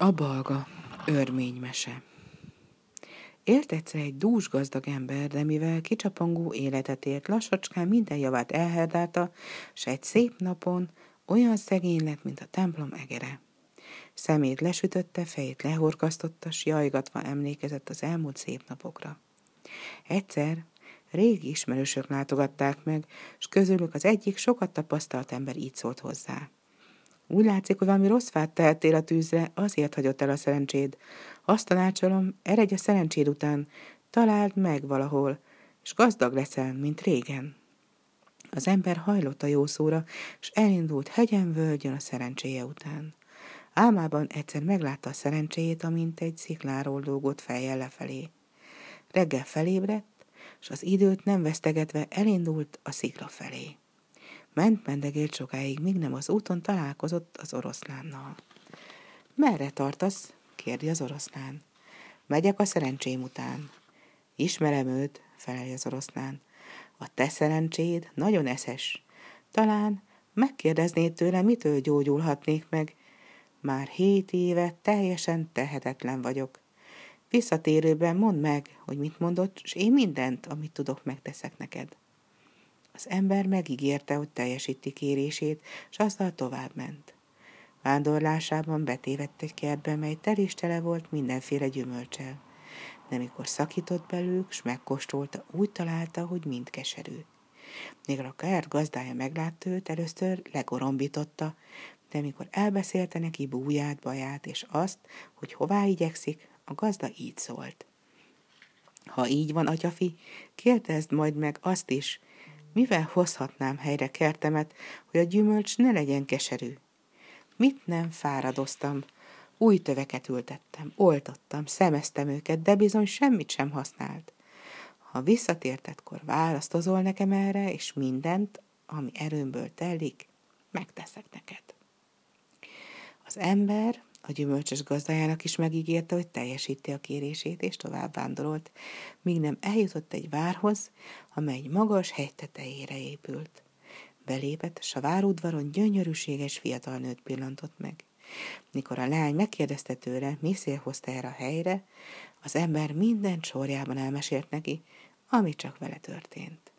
A balga, örménymese. Élt egyszer egy dús gazdag ember, de mivel kicsapongó életet élt, lassacskán minden javát elherdálta, s egy szép napon olyan szegény lett, mint a templom egere. Szemét lesütötte, fejét lehorkasztotta, s jajgatva emlékezett az elmúlt szép napokra. Egyszer régi ismerősök látogatták meg, s közülük az egyik sokat tapasztalt ember így szólt hozzá. Úgy látszik, hogy valami rossz fát tehettél a tűzre, azért hagyott el a szerencséd. Azt tanácsolom, eredj a szerencséd után, találd meg valahol, és gazdag leszel, mint régen. Az ember hajlott a jó szóra, és elindult hegyen völgyön a szerencséje után. Álmában egyszer meglátta a szerencséjét, amint egy szikláról lógott fejjel lefelé. Reggel felébredt, és az időt nem vesztegetve elindult a szikla felé. Ment mendegélt sokáig, míg nem az úton találkozott az oroszlánnal. Merre tartasz? kérdi az oroszlán. Megyek a szerencsém után. Ismerem őt, felelje az oroszlán. A te szerencséd nagyon eszes. Talán megkérdeznéd tőle, mitől gyógyulhatnék meg. Már hét éve teljesen tehetetlen vagyok. Visszatérőben mondd meg, hogy mit mondott, és én mindent, amit tudok, megteszek neked. Az ember megígérte, hogy teljesíti kérését, és azzal tovább ment. Vándorlásában betévett egy kertbe, mely teréstele volt mindenféle gyümölcsel. De mikor szakított belőlük, s megkóstolta, úgy találta, hogy mind keserű. Még a kert gazdája meglátta őt, először legorombította, de mikor elbeszélte neki búját, baját, és azt, hogy hová igyekszik, a gazda így szólt. Ha így van, atyafi, kérdezd majd meg azt is, mivel hozhatnám helyre kertemet, hogy a gyümölcs ne legyen keserű? Mit nem fáradoztam, új töveket ültettem, oltottam, szemeztem őket, de bizony semmit sem használt. Ha visszatértetkor választozol nekem erre, és mindent, ami erőmből telik, megteszek neked. Az ember a gyümölcsös gazdájának is megígérte, hogy teljesíti a kérését, és tovább vándorolt, míg nem eljutott egy várhoz, amely egy magas hegy tetejére épült. Belépett, s a várudvaron gyönyörűséges fiatal nőt pillantott meg. Mikor a lány megkérdezte tőle, mi szél hozta erre a helyre, az ember minden sorjában elmesélt neki, ami csak vele történt.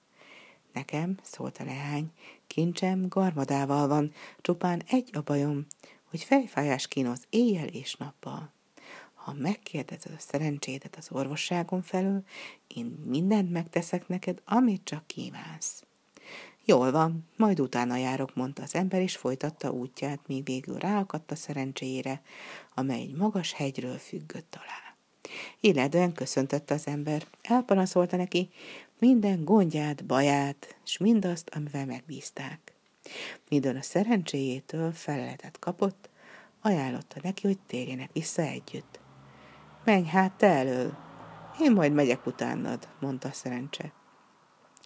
Nekem, szólt a leány, kincsem garmadával van, csupán egy a bajom, hogy fejfájás kínoz éjjel és nappal. Ha megkérdezed a szerencsédet az orvosságon felől, én mindent megteszek neked, amit csak kívánsz. Jól van, majd utána járok, mondta az ember, és folytatta útját, míg végül ráakadt a szerencséjére, amely egy magas hegyről függött alá. Illetően köszöntette az ember, elpanaszolta neki minden gondját, baját, és mindazt, amivel megbízták. Midőn a szerencséjétől feleletet kapott, ajánlotta neki, hogy térjenek vissza együtt. Menj hát te elől, én majd megyek utánad, mondta a szerencse.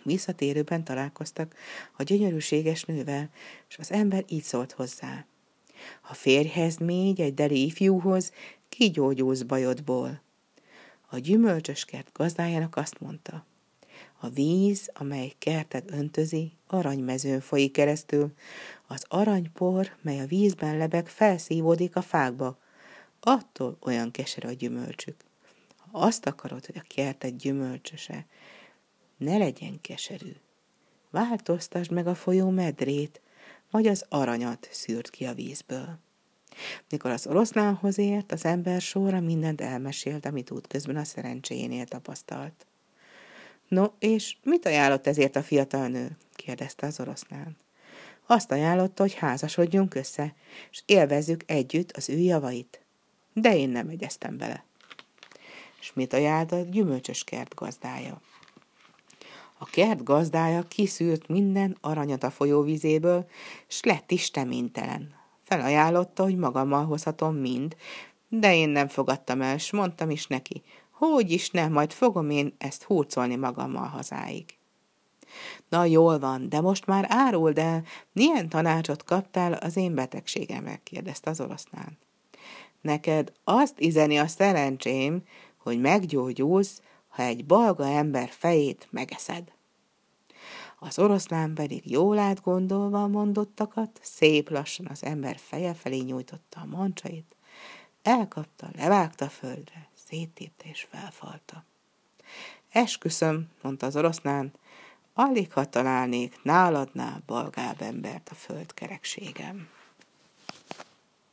Visszatérőben találkoztak a gyönyörűséges nővel, és az ember így szólt hozzá. Ha férjhez mégy egy deli ifjúhoz, kigyógyulsz bajodból. A gyümölcsös kert gazdájának azt mondta. A víz, amely kertet öntözi, aranymezőn folyik keresztül. Az aranypor, mely a vízben lebeg, felszívódik a fákba. Attól olyan keserű a gyümölcsük. Ha azt akarod, hogy a kertet gyümölcsöse, ne legyen keserű. Változtasd meg a folyó medrét, vagy az aranyat szűrt ki a vízből. Mikor az oroszlánhoz ért, az ember sorra mindent elmesélt, amit útközben a szerencséjénél tapasztalt. No, és mit ajánlott ezért a fiatal nő? kérdezte az oroszlán. Azt ajánlotta, hogy házasodjunk össze, és élvezzük együtt az ő javait. De én nem egyeztem bele. És mit ajánlott a gyümölcsös kert gazdája? A kert gazdája kiszűrt minden aranyat a folyóvizéből, s lett is teménytelen. Felajánlotta, hogy magammal hozhatom mind, de én nem fogadtam el, s mondtam is neki, hogy is nem, majd fogom én ezt hurcolni magammal hazáig. Na jól van, de most már áruld el, milyen tanácsot kaptál az én betegségemre, kérdezte az oroszlán. Neked azt izeni a szerencsém, hogy meggyógyulsz, ha egy balga ember fejét megeszed. Az oroszlán pedig jól átgondolva a mondottakat, szép lassan az ember feje felé nyújtotta a mancsait, Elkapta, levágta földre, széttépte és felfalta. Esküszöm, mondta az oroszlán, alig ha találnék náladnál balgább embert a föld.